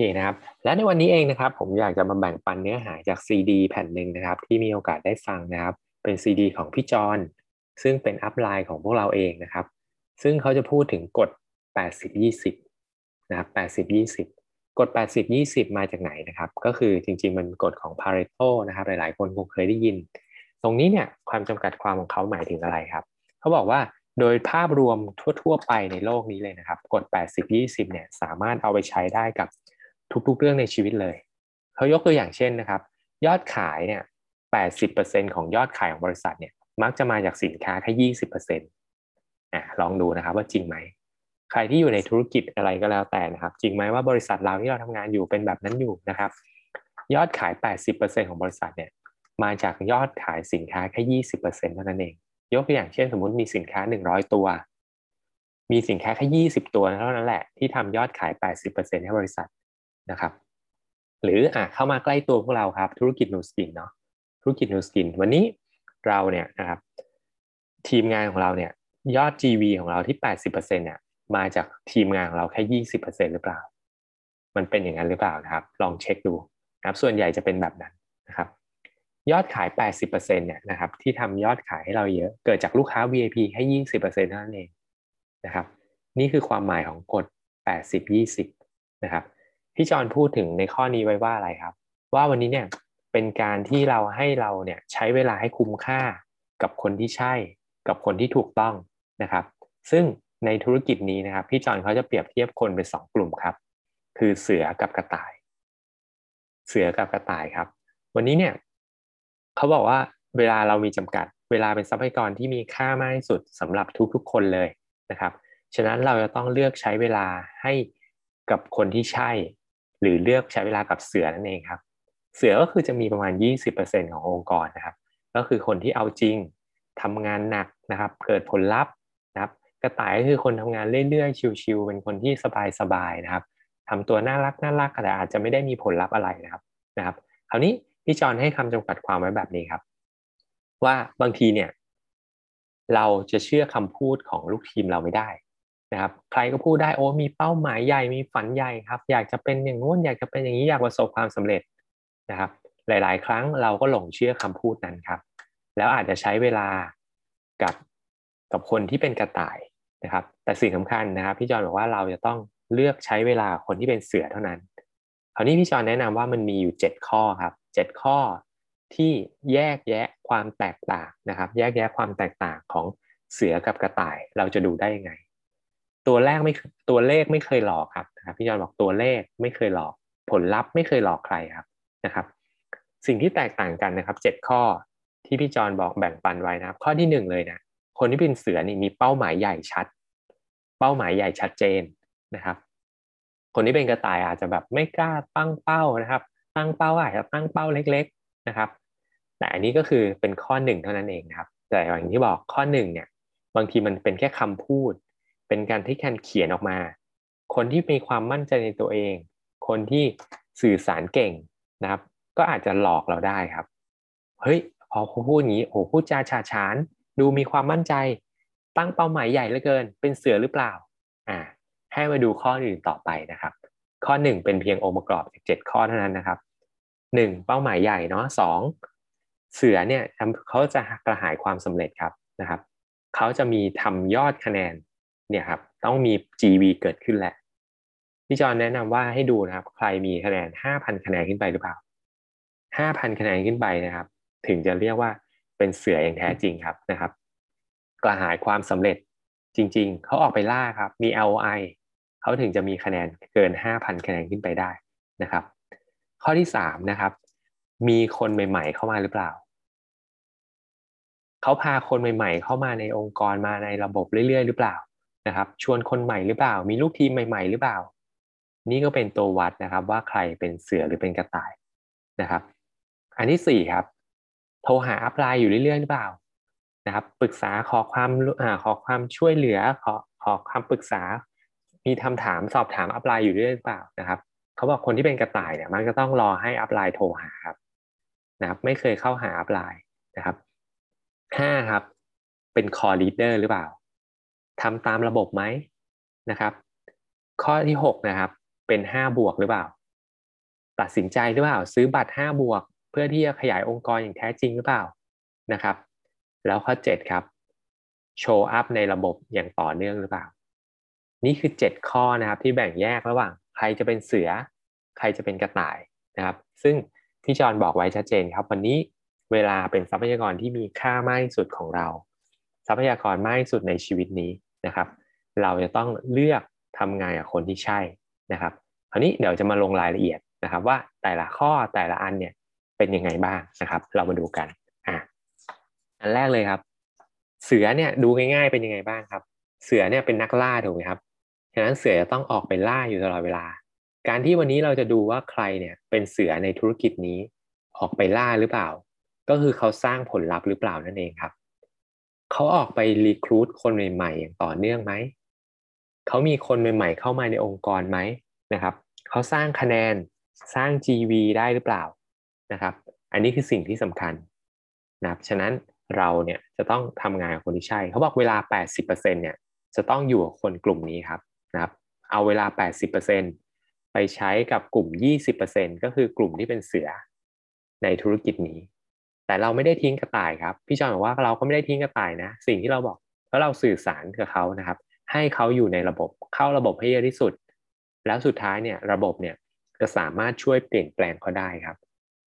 เคนะครับและในวันนี้เองนะครับผมอยากจะมาแบ่งปันเนื้อหาจากซีดีแผ่นหนึ่งนะครับที่มีโอกาสได้ฟังนะครับเป็นซีดีของพี่จอนซึ่งเป็นอัพไลน์ของพวกเราเองนะครับ ซึ่งเขาจะพูดถึงกฎ 80-20 นะครับ 80-20 กฎ 80-20 มาจากไหนนะครับ ก็คือจริงๆมันกฎของ Pareto นะครับหลายๆคนคงเคยได้ยิน ตรงนี้เนี่ยความจำกัดความของเขาหมายถึงอะไรครับ เขาบอกว่าโดยภาพรวมทั่ว ๆ ไปในโลกนี้เลยนะครับ กฎ 80-20 เนี่ยสามารถเอาไปใช้ได้กับ ทุกๆเรื่องในชีวิตเลยเขายกตัวอย่างเช่นนะครับ ยอดขายเนี่ย80%ของยอดขายของบริษัทเนี่ยมักจะมาจากสินค้าแค่20%อะลองดูนะครับว่าจริงไหม ใครที่อยู่ในธุรกิจอะไรก็แล้วแต่นะครับ จริงไหมว่าบริษัทเราที่เราทำงานอยู่เป็นแบบนั้นอยู่นะครับ ยอดขาย 80%ของบริษัทเนี่ยมาจากยอดขายสินค้าแค่ 20%เท่านั้นเอง ยกตัวอย่างเช่น สมมติมีสินค้า 100 ตัว มีสินค้าแค่ 20 ตัวเท่านั้นแหละที่ทำยอดขาย 80%ให้บริษัท นะครับหรืออะเข้ามาใกล้ตัวพวกเราครับ ธุรกิจนูสกินเนาะธุรกิจนูสกินวันนี้เราเนี่ยนะครับทีมงานของเราเนี่ยยอด GV ของเราที่ 80%เนี่ยมาจากทีมงานของเราแค่ 20%หรือเปล่า มันเป็นอย่างนั้นหรือเปล่านะครับ ลองเช็คดูนะครับส่วนใหญ่จะเป็นแบบนั้นนะครับ ยอดขาย 80%เนี่ยนะครับที่ทำยอดขายให้เราเยอะเกิดจากลูกค้า VIP แค่20%เท่านั้นเองนะครับ นี่คือความหมายของกฎ 80-20 นะครับ พี่จอนพูดถึงในข้อนี้ไว้ว่าอะไรครับ ว่าวันนี้เนี่ยเป็นการที่เราให้เราเนี่ยใช้เวลาให้คุ้มค่ากับคนที่ใช่ กับคนที่ถูกต้องนะครับ ซึ่งในธุรกิจนี้นะครับ พี่จอนเขาจะเปรียบเทียบคนเป็นสองกลุ่มครับ คือเสือกับกระต่าย เสือกับกระต่ายครับ วันนี้เนี่ยเขาบอกว่าเวลาเรามีจำกัด เวลาเป็นทรัพยากรที่มีค่ามากที่สุดสำหรับทุกๆคนเลยนะครับ ฉะนั้นเราจะต้องเลือกใช้เวลาให้กับคนที่ใช่ หรือเลือกใช้เวลากับเสือนั่นเองครับ เสือก็คือจะมีประมาณ 20%ขององค์กรนะครับ ก็คือคนที่เอาจริงทำงานหนักนะครับ เกิดผลลัพธ์นะครับ กระต่ายก็คือคนทำงานเรื่อยๆ ชิวๆเป็นคนที่สบายๆนะครับทำตัวน่ารักน่ารักแต่อาจจะไม่ได้มีผลลัพธ์อะไรนะครับนะครับ คราวนี้พี่จอนให้คำจำกัดความไว้แบบนี้ครับ ว่าบางทีเนี่ยเราจะเชื่อคำพูดของลูกทีมเราไม่ได้ นะครับใครก็พูดได้โอ้มีเป้าหมายใหญ่มีฝันใหญ่ครับ อยากจะเป็นอย่างงู้นอยากจะเป็นอย่างนี้อยากประสบความสำเร็จนะครับ หลาย ๆ ครั้งเราก็หลงเชื่อคำพูดนั้นครับ แล้วอาจจะใช้เวลากับกับคนที่เป็นกระต่ายนะครับ แต่สิ่งสำคัญนะครับพี่จอนบอกว่าเราจะต้องเลือกใช้เวลาคนที่เป็นเสือเท่านั้นคราวนี้พี่จอนแนะนำว่ามันมีอยู่ 7 ข้อครับ 7 ข้อที่แยกแยะความแตกต่างนะครับ แยกแยะความแตกต่างของเสือกับกระต่ายเราจะดูได้ยังไง ตัวแรกไม่ตัวเลขไม่เคยหลอกครับนะครับพี่จอนบอกตัวเลขไม่เคยหลอก ผลลัพธ์ไม่เคยหลอกใครครับนะครับ สิ่งที่แตกต่างกันนะครับเจ็ดข้อที่พี่จอนบอกแบ่งปันไว้นะครับ ข้อที่หนึ่งเลยนะคนที่เป็นเสือนี่มีเป้าหมายใหญ่ชัด เป้าหมายใหญ่ชัดเจนนะครับ คนที่เป็นกระต่ายอาจจะแบบไม่กล้าตั้งเป้านะครับ ตั้งเป้าอาจจะตั้งเป้าเล็ก ๆนะครับ แต่อันนี้ก็คือเป็นข้อหนึ่งเท่านั้นเองครับ แต่อย่างที่บอกข้อหนึ่งเนี่ยบางทีมันเป็นแค่คำพูด เป็นการที่การเขียนออกมา คนที่มีความมั่นใจในตัวเอง คนที่สื่อสารเก่งนะครับ ก็อาจจะหลอกเราได้ครับ เฮ้ยพอเขาพูดอย่างนี้โอ้พูดจาฉาฉาน ดูมีความมั่นใจ ตั้งเป้าหมายใหญ่เหลือเกิน เป็นเสือหรือเปล่า อ่า ให้มาดูข้ออื่นต่อไปนะครับ ข้อหนึ่งเป็นเพียงองค์ประกอบจากเจ็ดข้อเท่านั้นนะครับหนึ่งเป้าหมายใหญ่เนาะสองเสือเนี่ยเขาจะกระหายความสำเร็จครับนะครับ เขาจะมีทำยอดคะแนน เนี่ยครับต้องมี GV เกิดขึ้นแหละพี่จอนแนะนำว่าให้ดูนะครับ ใครมีคะแนน5,000คะแนนขึ้นไปหรือเปล่า5,000คะแนนขึ้นไปนะครับ ถึงจะเรียกว่าเป็นเสืออย่างแท้จริงครับนะครับ กระหายความสำเร็จจริง ๆ เขาออกไปล่าครับ มี LOI เขาถึงจะมีคะแนนเกิน 5,000 คะแนนขึ้นไปได้นะครับ ข้อที่ 3 นะครับ มีคนใหม่ ๆ เข้ามาหรือเปล่า เขาพาคนใหม่ ๆ เข้ามาในองค์กรมาในระบบเรื่อย ๆ หรือเปล่า นะครับ ชวนคนใหม่หรือเปล่า มีลูกทีมใหม่ ๆ หรือเปล่า นี่ก็เป็นตัววัดนะครับ ว่าใครเป็นเสือหรือเป็นกระต่ายนะครับ อันที่สี่ครับ โทรหาอัพไลน์อยู่เรื่อยๆหรือเปล่านะครับ ปรึกษาขอความอขอความช่วยเหลือขอขอคำปรึกษา มีคำถามสอบถามอัพไลน์อยู่เรื่อยหรือเปล่านะครับเขาบอกคนที่เป็นกระต่ายเนี่ยมันก็ต้องรอให้อัพไลน์โทรหาครับนะครับ ไม่เคยเข้าหา upline นะครับห้าครับ เป็น core leader หรือเปล่า ทำตามระบบไหมนะครับ ข้อที่6นะครับเป็น5บวกหรือเปล่า ตัดสินใจหรือเปล่า ซื้อบัตร5บวก เพื่อที่จะขยายองค์กรอย่างแท้จริงหรือเปล่านะครับ แล้วข้อ7ครับ show up ในระบบอย่างต่อเนื่องหรือเปล่า นี่คือ 7 ข้อนะครับที่แบ่งแยกระหว่าง ใครจะเป็นเสือ ใครจะเป็นกระต่ายนะครับ ซึ่งพี่จอนบอกไว้ชัดเจนครับ วันนี้เวลาเป็นทรัพยากรที่มีค่ามากที่สุดของเรา ทรัพยากรมากที่สุดในชีวิตนี้ นะครับ เราจะต้องเลือกทำงานกับคนที่ใช่นะครับคราวนี้เดี๋ยวจะมาลงรายละเอียดนะครับ ว่าแต่ละข้อแต่ละอันเนี่ยเป็นยังไงบ้างนะครับ เรามาดูกันอะอันแรกเลยครับ เสือเนี่ยดูง่ายๆเป็นยังไงบ้างครับ เสือเนี่ยเป็นนักล่าถูกไหมครับฉะนั้นเสือจะต้องออกไปล่าอยู่ตลอดเวลา การที่วันนี้เราจะดูว่าใครเนี่ยเป็นเสือในธุรกิจนี้ออกไปล่าหรือเปล่า ก็คือเขาสร้างผลลัพธ์หรือเปล่านั่นเองครับ เขาออกไปรีครูดคนใหม่ๆอย่างต่อเนื่องไหมเขามีคนใหม่ ๆ เข้ามาในองค์กรไหมนะครับเขาสร้างคะแนนสร้าง GV ได้หรือเปล่านะครับ อันนี้คือสิ่งที่สำคัญนะครับฉะนั้นเราเนี่ยจะต้องทำงานกับคนที่ใช่ เขาบอกเวลา 80%เนี่ยจะต้องอยู่กับคนกลุ่มนี้ครับนะครับ เอาเวลา 80%ไปใช้กับกลุ่ม 20%ก็คือกลุ่มที่เป็นเสือในธุรกิจนี้ แต่เราไม่ได้ทิ้งกระต่ายครับ พี่จอนบอกว่าเราก็ไม่ได้ทิ้งกระต่ายนะ สิ่งที่เราบอกเพราะเราสื่อสารกับเขานะครับ ให้เขาอยู่ในระบบเข้าระบบให้เยอะที่สุด แล้วสุดท้ายเนี่ยระบบเนี่ยจะสามารถช่วยเปลี่ยนแปลงเขาได้ครับ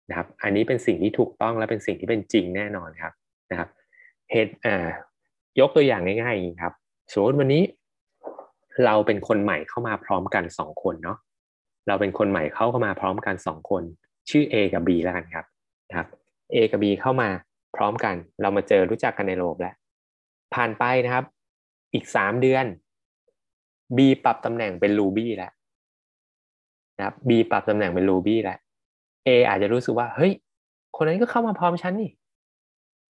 นะครับ อันนี้เป็นสิ่งที่ถูกต้องและเป็นสิ่งที่เป็นจริงแน่นอนครับนะครับเหตุอ่ายกตัวอย่างง่ายๆอย่างนี้ครับสมมติวันนี้เราเป็นคนใหม่เข้ามาพร้อมกันสองคนเนาะเราเป็นคนใหม่เข้ามาพร้อมกันสองคน ชื่อ A กับ B แล้วกันครับนะครับ A กับ B เข้ามาพร้อมกัน เรามาเจอรู้จักกันในโลบแล้ว ผ่านไปนะครับ อีกสามเดือน B ปรับตำแหน่งเป็น Ruby แล้วนะครับ B ปรับตำแหน่งเป็น Ruby แล้ว A อาจจะรู้สึกว่า เฮ้ย คนนั้นก็เข้ามาพร้อมฉันนี่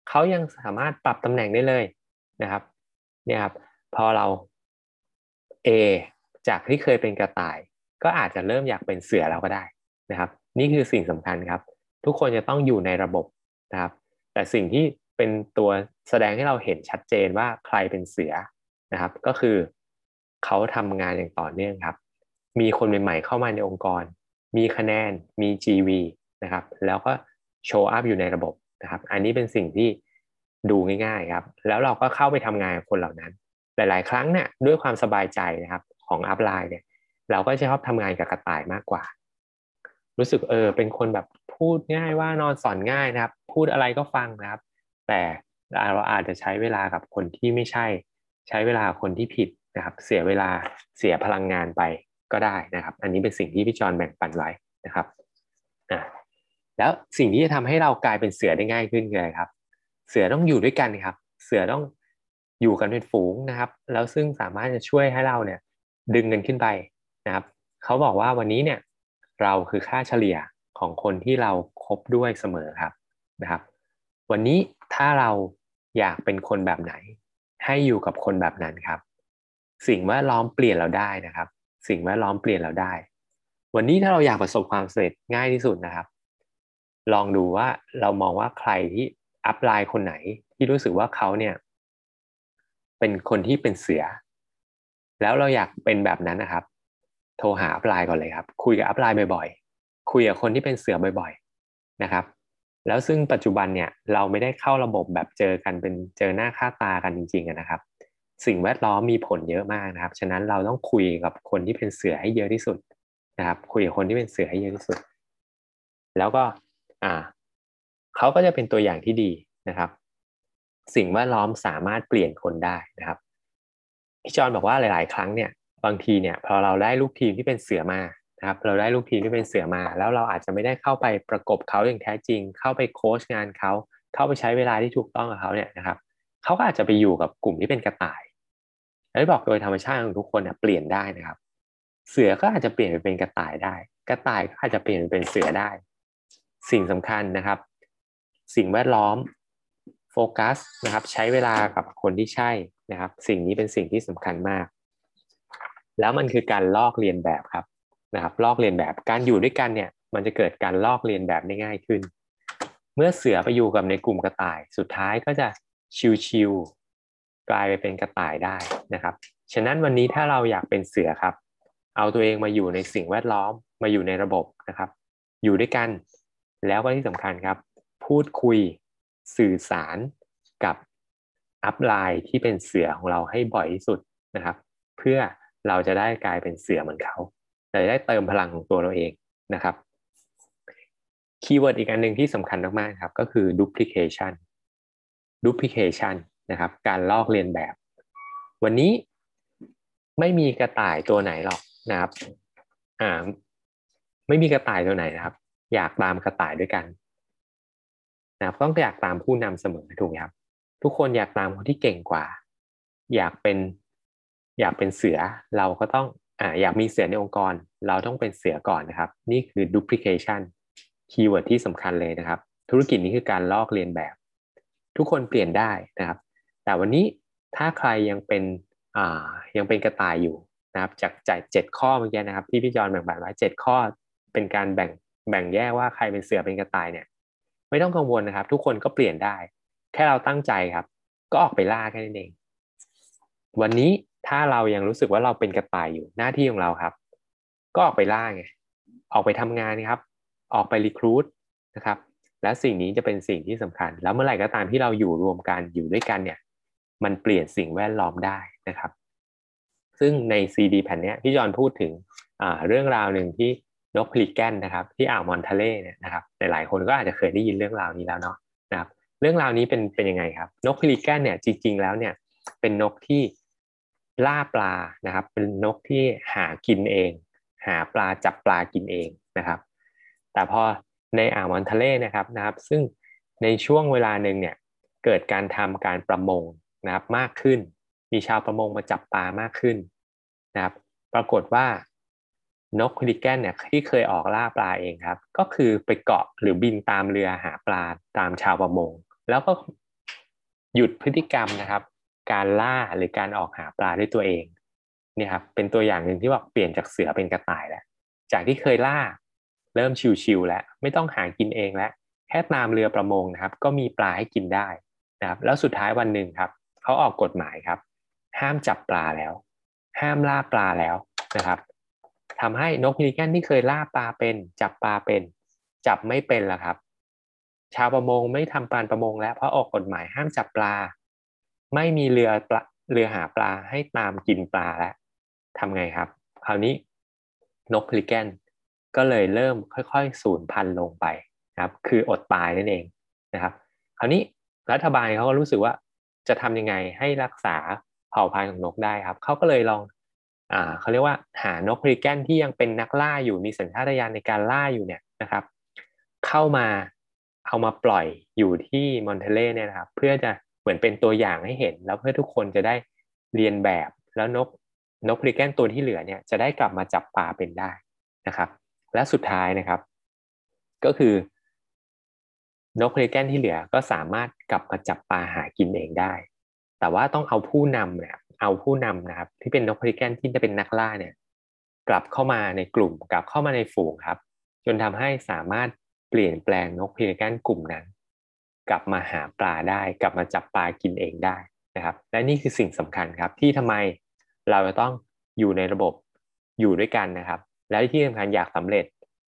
เขายังสามารถปรับตำแหน่งได้เลยนะครับ เนี่ยครับ พอเรา A จากที่เคยเป็นกระต่าย ก็อาจจะเริ่มอยากเป็นเสือแล้วก็ได้นะครับ นี่คือสิ่งสำคัญครับ ทุกคนจะต้องอยู่ในระบบนะครับ แต่สิ่งที่เป็นตัวแสดงให้เราเห็นชัดเจนว่าใครเป็นเสือนะครับ ก็คือเขาทำงานอย่างต่อเนื่องครับ มีคนใหม่ๆเข้ามาในองค์กร มีคะแนน มี GV นะครับ แล้วก็โชว์อัพอยู่ในระบบนะครับ อันนี้เป็นสิ่งที่ดูง่ายๆครับ แล้วเราก็เข้าไปทำงานกับคนเหล่านั้น หลายๆ ครั้งเนี่ยด้วยความสบายใจนะครับของอัพไลน์เนี่ย เราก็จะชอบทำงานกับกระต่ายมากกว่า รู้สึกเออเป็นคนแบบ พูดง่ายว่านอนสอนง่ายนะครับ พูดอะไรก็ฟังนะครับ แต่เราอาจจะใช้เวลากับคนที่ไม่ใช่ ใช้เวลาคนที่ผิดนะครับ เสียเวลาเสียพลังงานไปก็ได้นะครับ อันนี้เป็นสิ่งที่พี่จอนแบ่งปันไว้นะครับอ่าแล้วสิ่งที่จะทำให้เรากลายเป็นเสือได้ง่ายขึ้นคืออะไรครับ เสือต้องอยู่ด้วยกันครับ เสือต้องอยู่กันเป็นฝูงนะครับ แล้วซึ่งสามารถจะช่วยให้เราเนี่ยดึงเงินขึ้นไปนะครับ เขาบอกว่าวันนี้เนี่ยเราคือค่าเฉลี่ย ของคนที่เราครบด้วยเสมอครับนะครับ วันนี้ถ้าเราอยากเป็นคนแบบไหน ให้อยู่กับคนแบบนั้นครับ สิ่งแวดล้อมเปลี่ยนเราได้นะครับ สิ่งแวดล้อมเปลี่ยนเราได้ วันนี้ถ้าเราอยากประสบความสำเร็จง่ายที่สุดนะครับ ลองดูว่าเรามองว่าใครที่อัพไลน์คนไหนที่รู้สึกว่าเขาเนี่ยเป็นคนที่เป็นเสือ แล้วเราอยากเป็นแบบนั้นนะครับ โทรหาอัพไลน์ก่อนเลยครับ คุยกับอัพไลน์บ่อยๆ คุยกับคนที่เป็นเสือบ่อยๆนะครับ แล้วซึ่งปัจจุบันเนี่ยเราไม่ได้เข้าระบบแบบเจอกันเป็นเจอหน้าค่าตากันจริงๆนะครับ สิ่งแวดล้อมมีผลเยอะมากนะครับ ฉะนั้นเราต้องคุยกับคนที่เป็นเสือให้เยอะที่สุดนะครับ คุยกับคนที่เป็นเสือให้เยอะที่สุด แล้วก็อ่าเขาก็จะเป็นตัวอย่างที่ดีนะครับ สิ่งแวดล้อมสามารถเปลี่ยนคนได้นะครับพี่จอนบอกว่าหลาย ๆ ครั้งเนี่ยบางทีเนี่ยพอเราได้ลูกทีมที่เป็นเสือมา นะครับเราได้ลูกทีมที่เป็นเสือมา แล้วเราอาจจะไม่ได้เข้าไปประกบเขาอย่างแท้จริง เข้าไปโค้ชงานเขาเข้าไปใช้เวลาที่ถูกต้องกับเขาเนี่ยนะครับเขาก็อาจจะไปอยู่กับกลุ่มที่เป็นกระต่ายแล้วบอกโดยธรรมชาติของทุกคนเนี่ยเปลี่ยนได้นะครับ เสือก็อาจจะเปลี่ยนไปเป็นกระต่ายได้ กระต่ายก็อาจจะเปลี่ยนไปเป็นเสือได้ สิ่งสำคัญนะครับ สิ่งแวดล้อมโฟกัสนะครับใช้เวลากับคนที่ใช่นะครับ สิ่งนี้เป็นสิ่งที่สำคัญมาก แล้วมันคือการลอกเลียนแบบครับ นะครับลอกเลียนแบบการอยู่ด้วยกันเนี่ย มันจะเกิดการลอกเลียนแบบได้ง่ายขึ้น เมื่อเสือไปอยู่กับในกลุ่มกระต่าย สุดท้ายก็จะชิวๆกลายไปเป็นกระต่ายได้นะครับฉะนั้นวันนี้ถ้าเราอยากเป็นเสือครับ เอาตัวเองมาอยู่ในสิ่งแวดล้อมมาอยู่ในระบบนะครับ อยู่ด้วยกัน แล้วก็ที่สำคัญครับ พูดคุยสื่อสารกับ upline ที่เป็นเสือของเราให้บ่อยที่สุดนะครับ เพื่อเราจะได้กลายเป็นเสือเหมือนเขา จะได้เติมพลังของตัวเราเองนะครับ keyword อีกอันหนึ่งที่สำคัญมากๆครับก็คือ duplication duplication นะครับ การลอกเลียนแบบ วันนี้ไม่มีกระต่ายตัวไหนหรอกนะครับอ่าไม่มีกระต่ายตัวไหนนะครับ อยากตามกระต่ายด้วยกันนะครับต้องอยากตามผู้นำเสมอถูกไหมครับ ทุกคนอยากตามคนที่เก่งกว่า อยากเป็นอยากเป็นเสือเราก็ต้อง อ่าอยากมีเสือในองค์กร เราต้องเป็นเสือก่อนนะครับ นี่คือ duplication keyword ที่สำคัญเลยนะครับ ธุรกิจนี้คือการลอกเลียนแบบ ทุกคนเปลี่ยนได้นะครับ แต่วันนี้ถ้าใครยังเป็นอ่ายังเป็นกระต่ายอยู่นะครับ จากจากเจ็ดข้อเมื่อกี้นะครับ ที่พี่จอนแบ่งปันไว้เจ็ดข้อเป็นการแบ่งแบ่งแยกว่าใครเป็นเสือเป็นกระต่ายเนี่ย ไม่ต้องกังวลนะครับ ทุกคนก็เปลี่ยนได้ แค่เราตั้งใจครับ ก็ออกไปล่าแค่นั้นเอง วันนี้ ถ้าเรายังรู้สึกว่าเราเป็นกระต่ายอยู่หน้าที่ของเราครับ ก็ออกไปล่าไงออกไปทำงานครับ ออกไปรีครูดนะครับ และสิ่งนี้จะเป็นสิ่งที่สำคัญ แล้วเมื่อไหร่ก็ตามที่เราอยู่รวมกันอยู่ด้วยกันเนี่ย มันเปลี่ยนสิ่งแวดล้อมได้นะครับ ซึ่งในซีดีแผ่นนี้พี่จอนพูดถึงเรื่องราวหนึ่งที่นกพลิแกนนะครับที่อ่าวมอนทะเลเนี่ยนะครับหลายๆคนก็อาจจะเคยได้ยินเรื่องราวนี้แล้วเนาะนะครับ เรื่องราวนี้เป็นเป็นยังไงครับ นกพลิแกนเนี่ยจริง ๆ แล้วเนี่ยเป็นนกที่ ล่าปลานะครับ เป็นนกที่หากินเอง หาปลาจับปลากินเองนะครับ แต่พอในอ่าวมอนทะเลนะครับนะครับ ซึ่งในช่วงเวลาหนึ่งเนี่ยเกิดการทำการประมงนะครับมากขึ้น มีชาวประมงมาจับปลามากขึ้นนะครับ ปรากฏว่านกคริแกนเนี่ยที่เคยออกล่าปลาเองครับ ก็คือไปเกาะหรือบินตามเรือหาปลาตามชาวประมง แล้วก็หยุดพฤติกรรมนะครับ การล่าหรือการออกหาปลาด้วยตัวเองเนี่ยครับเป็นตัวอย่างหนึ่งที่บอกเปลี่ยนจากเสือเป็นกระต่ายแล้วจากที่เคยล่าเริ่มชิวๆแล้วไม่ต้องหากินเองแล้วแค่ตามเรือประมงนะครับ ก็มีปลาให้กินได้นะครับ แล้วสุดท้ายวันหนึ่งครับเขาออกกฎหมายครับ ห้ามจับปลาแล้ว ห้ามล่าปลาแล้วนะครับทำให้นกพิลิแกนที่เคยล่าปลาเป็น จับปลาเป็น จับไม่เป็นแล้วครับ ชาวประมงไม่ทำการประมงแล้วเพราะออกกฎหมายห้ามจับปลา ไม่มีเรือปลาเรือหาปลาให้ตามกินปลาแล้วทำไงครับ คราวนี้นกพลิแกนก็เลยเริ่มค่อยๆสูญพันธุ์ลงไปนะครับ คืออดตายนั่นเองนะครับ คราวนี้รัฐบาลเขาก็รู้สึกว่าจะทำยังไงให้รักษาเผ่าพันธุ์ของนกได้ครับเขาก็เลยลองอ่าเขาเรียกว่าหานกพริแกนที่ยังเป็นนักล่าอยู่มีสัญชาตญาณในการล่าอยู่เนี่ยนะครับ เข้ามาเอามาปล่อยอยู่ที่มอนเทเล่เนี่ยนะครับ เพื่อจะ เหมือนเป็นตัวอย่างให้เห็น แล้วเพื่อทุกคนจะได้เรียนแบบแล้วนกนกพริแกนตัวที่เหลือเนี่ยจะได้กลับมาจับปลาเป็นได้นะครับ และสุดท้ายนะครับ ก็คือนกพริแกนที่เหลือก็สามารถกลับมาจับปลาหากินเองได้ แต่ว่าต้องเอาผู้นำเนี่ยเอาผู้นำนะครับ ที่เป็นนกพริแกนที่จะเป็นนักล่าเนี่ย กลับเข้ามาในกลุ่มกลับเข้ามาในฝูงครับ จนทำให้สามารถเปลี่ยนแปลงนก pelican กลุ่มนั้น กลับมาหาปลาได้ กลับมาจับปลากินเองได้นะครับ และนี่คือสิ่งสำคัญครับ ที่ทำไมเราจะต้องอยู่ในระบบอยู่ด้วยกันนะครับ และที่สำคัญอยากสำเร็จ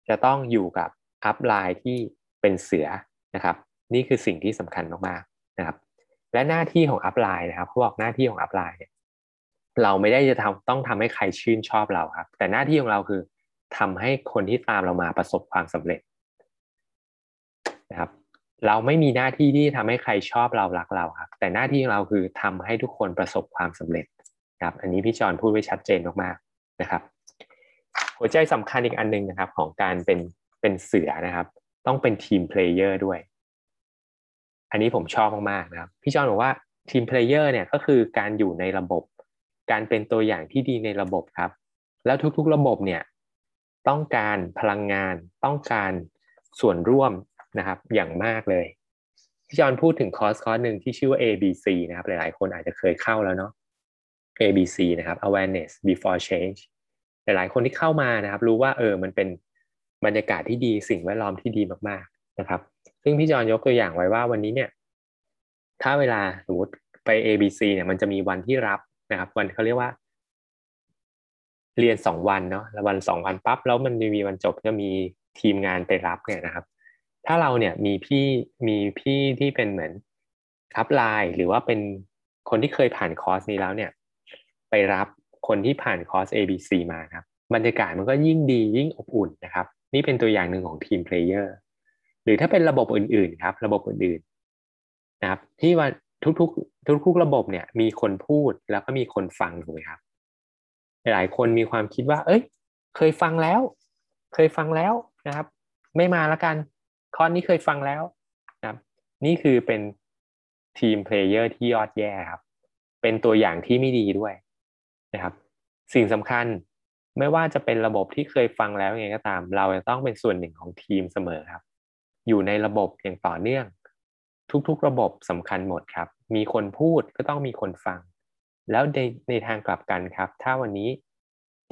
จะต้องอยู่กับ upline ที่เป็นเสือนะครับ นี่คือสิ่งที่สำคัญมากๆนะครับ และหน้าที่ของ upline นะครับเขาบอกหน้าที่ของ upline เนี่ยเราไม่ได้จะทำต้องทำให้ใครชื่นชอบเราครับ แต่หน้าที่ของเราคือทำให้คนที่ตามเรามาประสบความสำเร็จนะครับ เราไม่มีหน้าที่ที่ทำให้ใครชอบเรารักเราครับ แต่หน้าที่ของเราคือทำให้ทุกคนประสบความสำเร็จครับ อันนี้พี่จอนพูดไว้ชัดเจนมากๆนะครับ หัวใจสำคัญอีกอันนึงนะครับ ของการเป็นเป็นเสือนะครับ ต้องเป็น team player ด้วย อันนี้ผมชอบมากๆนะครับ พี่จอนบอกว่า team player เนี่ยก็คือการอยู่ในระบบ การเป็นตัวอย่างที่ดีในระบบครับ แล้วทุกๆระบบเนี่ยต้องการพลังงานต้องการส่วนร่วม นะครับ อย่างมากเลยพี่จอนพูดถึงคอร์สคอร์สหนึ่งที่ชื่อว่า ABC นะครับ หลายๆ คนอาจจะเคยเข้าแล้วเนาะ ABC นะครับ awareness before change หลายๆ คนที่เข้ามานะครับ รู้ว่าเออมันเป็นบรรยากาศที่ดีสิ่งแวดล้อมที่ดีมากๆนะครับ ซึ่งพี่จอนยกตัวอย่างไว้ว่าวันนี้เนี่ย ถ้าเวลาสมมติไป ABC เนี่ยมันจะมีวันที่รับนะครับ วันเขาเรียกว่า เรียนสองวันเนาะแล้ววันสองวันปั๊บแล้วมันมีวันจบจะมีทีมงานไปรับเนี่ยนะครับ ถ้าเราเนี่ยมีพี่มีพี่ที่เป็นเหมือน upline หรือว่าเป็นคนที่เคยผ่านคอร์สนี้แล้วเนี่ย ไปรับคนที่ผ่านคอร์ส ABC มาครับบรรยากาศมันก็ยิ่งดียิ่งอบอุ่นนะครับ นี่เป็นตัวอย่างหนึ่งของ team playerหรือถ้าเป็นระบบอื่นๆครับ ระบบอื่นๆนะครับ ที่ว่าทุกๆทุกๆระบบเนี่ย มีคนพูดแล้วก็มีคนฟังถูกไหมครับ หลายคนมีความคิดว่า เอ้ย เคยฟังแล้ว เคยฟังแล้วนะครับ ไม่มาละกัน คนนี้เคยฟังแล้วนะครับนี่คือเป็น team player ที่ยอดแย่ครับ เป็นตัวอย่างที่ไม่ดีด้วยนะครับ สิ่งสำคัญไม่ว่าจะเป็นระบบที่เคยฟังแล้วยังไงก็ตาม เราจะต้องเป็นส่วนหนึ่งของทีมเสมอครับ อยู่ในระบบอย่างต่อเนื่อง ทุกๆระบบสำคัญหมดครับ มีคนพูดก็ต้องมีคนฟัง แล้วในในทางกลับกันครับ ถ้าวันนี้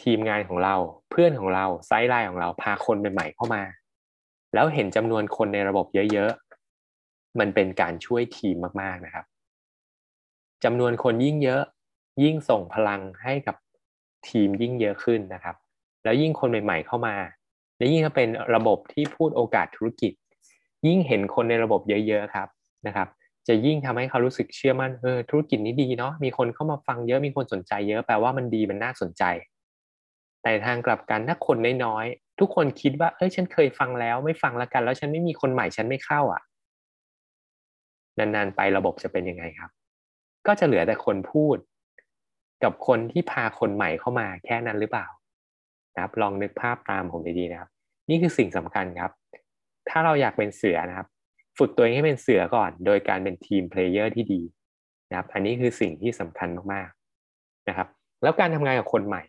ทีมงานของเราเพื่อนของเราไซต์ไลน์ของเราพาคนใหม่ๆเข้ามา แล้วเห็นจำนวนคนในระบบเยอะๆ มันเป็นการช่วยทีมมากๆนะครับจำนวนคนยิ่งเยอะ ยิ่งส่งพลังให้กับทีมยิ่งเยอะขึ้นนะครับ แล้วยิ่งคนใหม่ ๆ เข้ามา และยิ่งถ้าเป็นระบบที่พูดโอกาสธุรกิจ ยิ่งเห็นคนในระบบเยอะๆครับนะครับ จะยิ่งทำให้เขารู้สึกเชื่อมั่นเออธุรกิจนี้ดีเนาะมีคนเข้ามาฟังเยอะมีคนสนใจเยอะแปลว่ามันดีมันน่าสนใจ แต่ทางกลับกันถ้าคนน้อย ทุกคนคิดว่าเอ้ยฉันเคยฟังแล้ว ไม่ฟังแล้วกัน แล้วฉันไม่มีคนใหม่ฉันไม่เข้าอะนานๆไประบบจะเป็นยังไงครับ ก็จะเหลือแต่คนพูด กับคนที่พาคนใหม่เข้ามาแค่นั้นหรือเปล่านะครับ ลองนึกภาพตามผมดีๆนะครับ นี่คือสิ่งสำคัญครับ ถ้าเราอยากเป็นเสือนะครับ ฝึกตัวเองให้เป็นเสือก่อน โดยการเป็น team player ที่ดีนะครับ อันนี้คือสิ่งที่สำคัญมากๆนะครับ แล้วการทำงานกับคนใหม่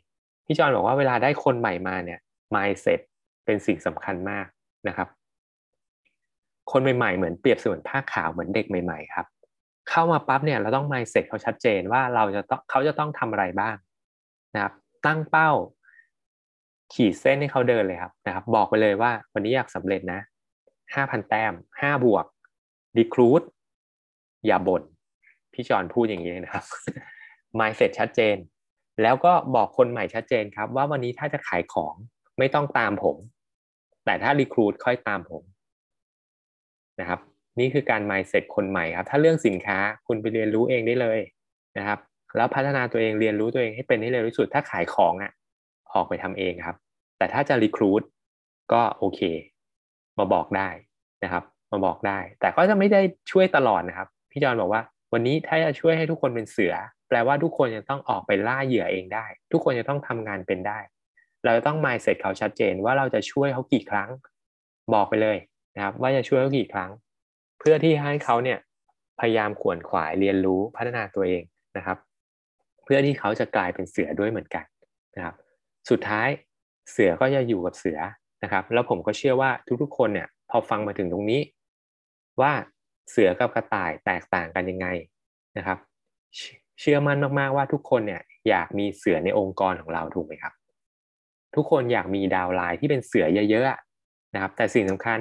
พี่จอนบอกว่าเวลาได้คนใหม่มาเนี่ย mindset เป็นสิ่งสำคัญมากนะครับ คนใหม่ๆ เหมือนเปรียบเสมือนผ้าขาวเหมือนเด็กใหม่ๆครับ เข้ามาปั๊บเนี่ยเราต้อง mindset เขาชัดเจนว่าเราจะต้องเขาจะต้องทำอะไรบ้างนะครับ ตั้งเป้า ขีดเส้นให้เขาเดินเลยครับนะครับ บอกไปเลยว่าวันนี้อยากสำเร็จนะห้าพันแต้มห้าบวกดีครูดอย่าบน่นพี่จอนพูดอย่างนี้นะครับ mindset ชัดเจน แล้วก็บอกคนใหม่ชัดเจนครับ ว่าวันนี้ถ้าจะขายของ ไม่ต้องตามผม แต่ถ้ารีครูดค่อยตามผมนะครับ นี่คือการ mindset คนใหม่ครับ ถ้าเรื่องสินค้าคุณไปเรียนรู้เองได้เลยนะครับ แล้วพัฒนาตัวเองเรียนรู้ตัวเองให้เป็นให้เร็วที่สุด ถ้าขายของอะ ออกไปทำเองครับ แต่ถ้าจะรีครูดก็โอเค มาบอกได้นะครับ มาบอกได้ แต่ก็จะไม่ได้ช่วยตลอดนะครับ พี่จอนบอกว่า วันนี้ถ้าจะช่วยให้ทุกคนเป็นเสือ แปลว่าทุกคนจะต้องออกไปล่าเหยื่อเองได้ ทุกคนจะต้องทำงานเป็นได้ เราจะต้อง mindset เขาชัดเจนว่าเราจะช่วยเขากี่ครั้ง บอกไปเลยนะครับ ว่าจะช่วยเขากี่ครั้ง เพื่อที่ให้เขาเนี่ยพยายามขวนขวายเรียนรู้พัฒนาตัวเองนะครับ เพื่อที่เขาจะกลายเป็นเสือด้วยเหมือนกันนะครับ สุดท้ายเสือก็จะอยู่กับเสือนะครับ แล้วผมก็เชื่อว่าทุกๆคนเนี่ยพอฟังมาถึงตรงนี้ ว่าเสือกับกระต่ายแตกต่างกันยังไงนะครับ เชื่อมั่นมากๆว่าทุกคนเนี่ยอยากมีเสือในองค์กรของเราถูกไหมครับ ทุกคนอยากมีดาวไลน์ที่เป็นเสือเยอะๆนะครับ แต่สิ่งสำคัญ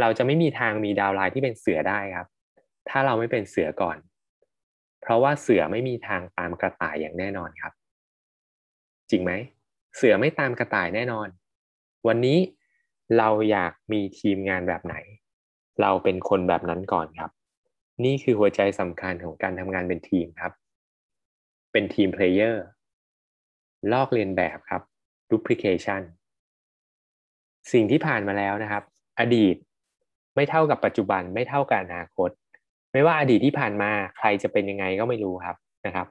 เราจะไม่มีทางมีดาวไลน์ที่เป็นเสือได้ครับ ถ้าเราไม่เป็นเสือก่อน เพราะว่าเสือไม่มีทางตามกระต่ายอย่างแน่นอนครับ จริงไหมเสือไม่ตามกระต่ายแน่นอน วันนี้เราอยากมีทีมงานแบบไหน เราเป็นคนแบบนั้นก่อนครับ นี่คือหัวใจสำคัญของการทำงานเป็นทีมครับ เป็นทีมเพลเยอร์ลอกเลียนแบบครับ duplication สิ่งที่ผ่านมาแล้วนะครับ อดีตไม่เท่ากับปัจจุบันไม่เท่ากับอนาคต ไม่ว่าอดีตที่ผ่านมาใครจะเป็นยังไงก็ไม่รู้ครับนะครับ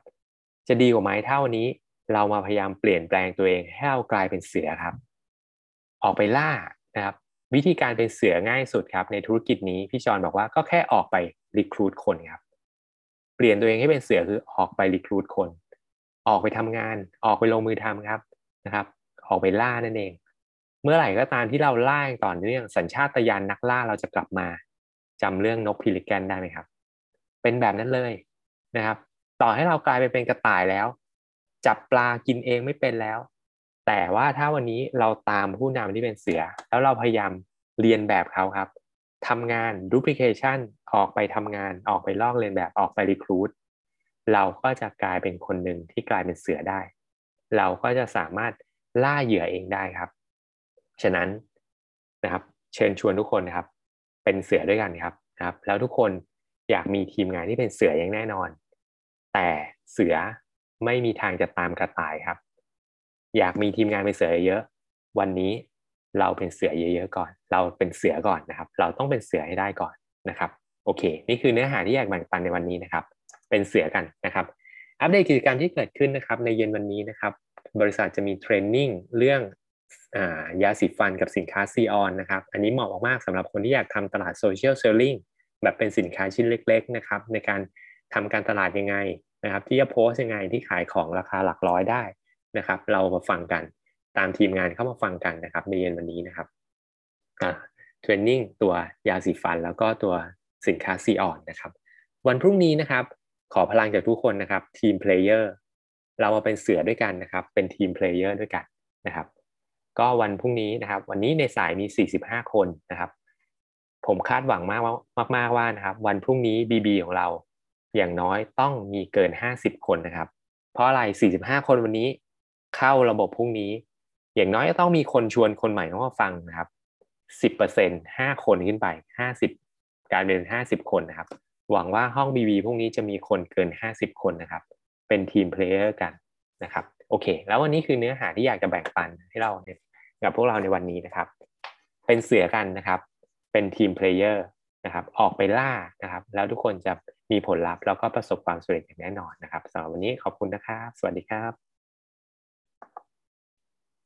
จะดีกว่าไหมเท่านี้ เรามาพยายามเปลี่ยนแปลงตัวเองให้เรากลายเป็นเสือครับ ออกไปล่านะครับ วิธีการเป็นเสือง่ายสุดครับ ในธุรกิจนี้พี่จอนบอกว่าก็แค่ออกไปรีครูดคนครับ เปลี่ยนตัวเองให้เป็นเสือคือออกไปรีครูดคน ออกไปทำงาน ออกไปลงมือทำครับนะครับ ออกไปล่านั่นเอง เมื่อไหร่ก็ตามที่เราล่าต่อเนื่องสัญชาตญาณนักล่าเราจะกลับมาจำเรื่องนกพิลิแกนได้ไหมครับ เป็นแบบนั้นเลยนะครับ ต่อให้เรากลายไปเป็นกระต่ายแล้ว จับปลากินเองไม่เป็นแล้ว แต่ว่าถ้าวันนี้เราตามผู้นำที่เป็นเสือ แล้วเราพยายามเรียนแบบเขาครับทำงาน duplication ออกไปทำงานออกไปลอกเรียนแบบออกไปรีครูดเราก็จะกลายเป็นคนหนึ่งที่กลายเป็นเสือได้ เราก็จะสามารถ ล่าเหยื่อเองได้ครับ ฉะนั้นนะครับ เชิญชวนทุกคนนะครับ เป็นเสือด้วยกันครับนะครับ แล้วทุกคนอยากมีทีมงานที่เป็นเสืออย่างแน่นอน แต่เสือไม่มีทางจะตามกระต่ายครับ อยากมีทีมงานเป็นเสือเยอะ วันนี้เราเป็นเสือเยอะๆก่อน เราเป็นเสือก่อนนะครับ เราต้องเป็นเสือให้ได้ก่อนนะครับ โอเค นี่คือเนื้อหาที่อยากแบ่งปันในวันนี้นะครับ เป็นเสือกันนะครับ อัปเดตกิจกรรมที่เกิดขึ้นนะครับ ในเย็นวันนี้นะครับ บริษัทจะมี training เรื่องยาสีฟันกับสินค้าซีออนนะครับ อันนี้เหมาะมากๆสำหรับคนที่อยากทำตลาด social selling แบบเป็นสินค้าชิ้นเล็ก ๆ นะครับ ในการทำการตลาดยังไงนะครับ ที่จะโพสยังไงที่ขายของราคาหลักร้อยได้นะครับ เรามาฟังกันตามทีมงานเข้ามาฟังกันนะครับในเย็นวันนี้นะครับ training ตัวยาสีฟันแล้วก็ตัวสินค้าซีออนนะครับ วันพรุ่งนี้นะครับ ขอพลังจากทุกคนนะครับ team player เรามาเป็นเสือด้วยกันนะครับ เป็น team player ด้วยกันนะครับ ก็วันพรุ่งนี้นะครับ วันนี้ในสายมี 45 คนนะครับ ผมคาดหวังมากว่ามากๆว่านะครับ วันพรุ่งนี้ BB ของเราอย่างน้อยต้องมีเกิน 50 คนนะครับ เพราะอะไร 45 คนวันนี้เข้าระบบพรุ่งนี้ อย่างน้อยต้องมีคนชวนคนใหม่เข้ามาฟังนะครับ 10% 5 คนขึ้นไป 50 กลายเป็น 50 คนนะครับ หวังว่าห้อง BB พรุ่งนี้จะมีคนเกิน 50 คนนะครับ เป็น team player กันนะครับโอเค แล้ววันนี้คือเนื้อหาที่อยากจะแบ่งปันให้เราเนี่ยกับพวกเราในวันนี้นะครับ เป็นเสือกันนะครับ เป็น team player นะครับ ออกไปล่านะครับ แล้วทุกคนจะมีผลลัพธ์แล้วก็ประสบความสำเร็จอย่างแน่นอนนะครับสำหรับวันนี้ขอบคุณนะครับ สวัสดีครับ